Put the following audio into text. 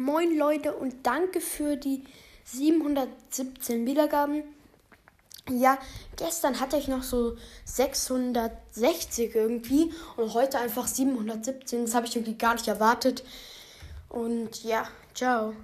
moin Leute und danke für die 717 Wiedergaben. Ja, gestern hatte ich noch so 660 irgendwie und heute einfach 717. Das habe ich irgendwie gar nicht erwartet. Und ja, ciao.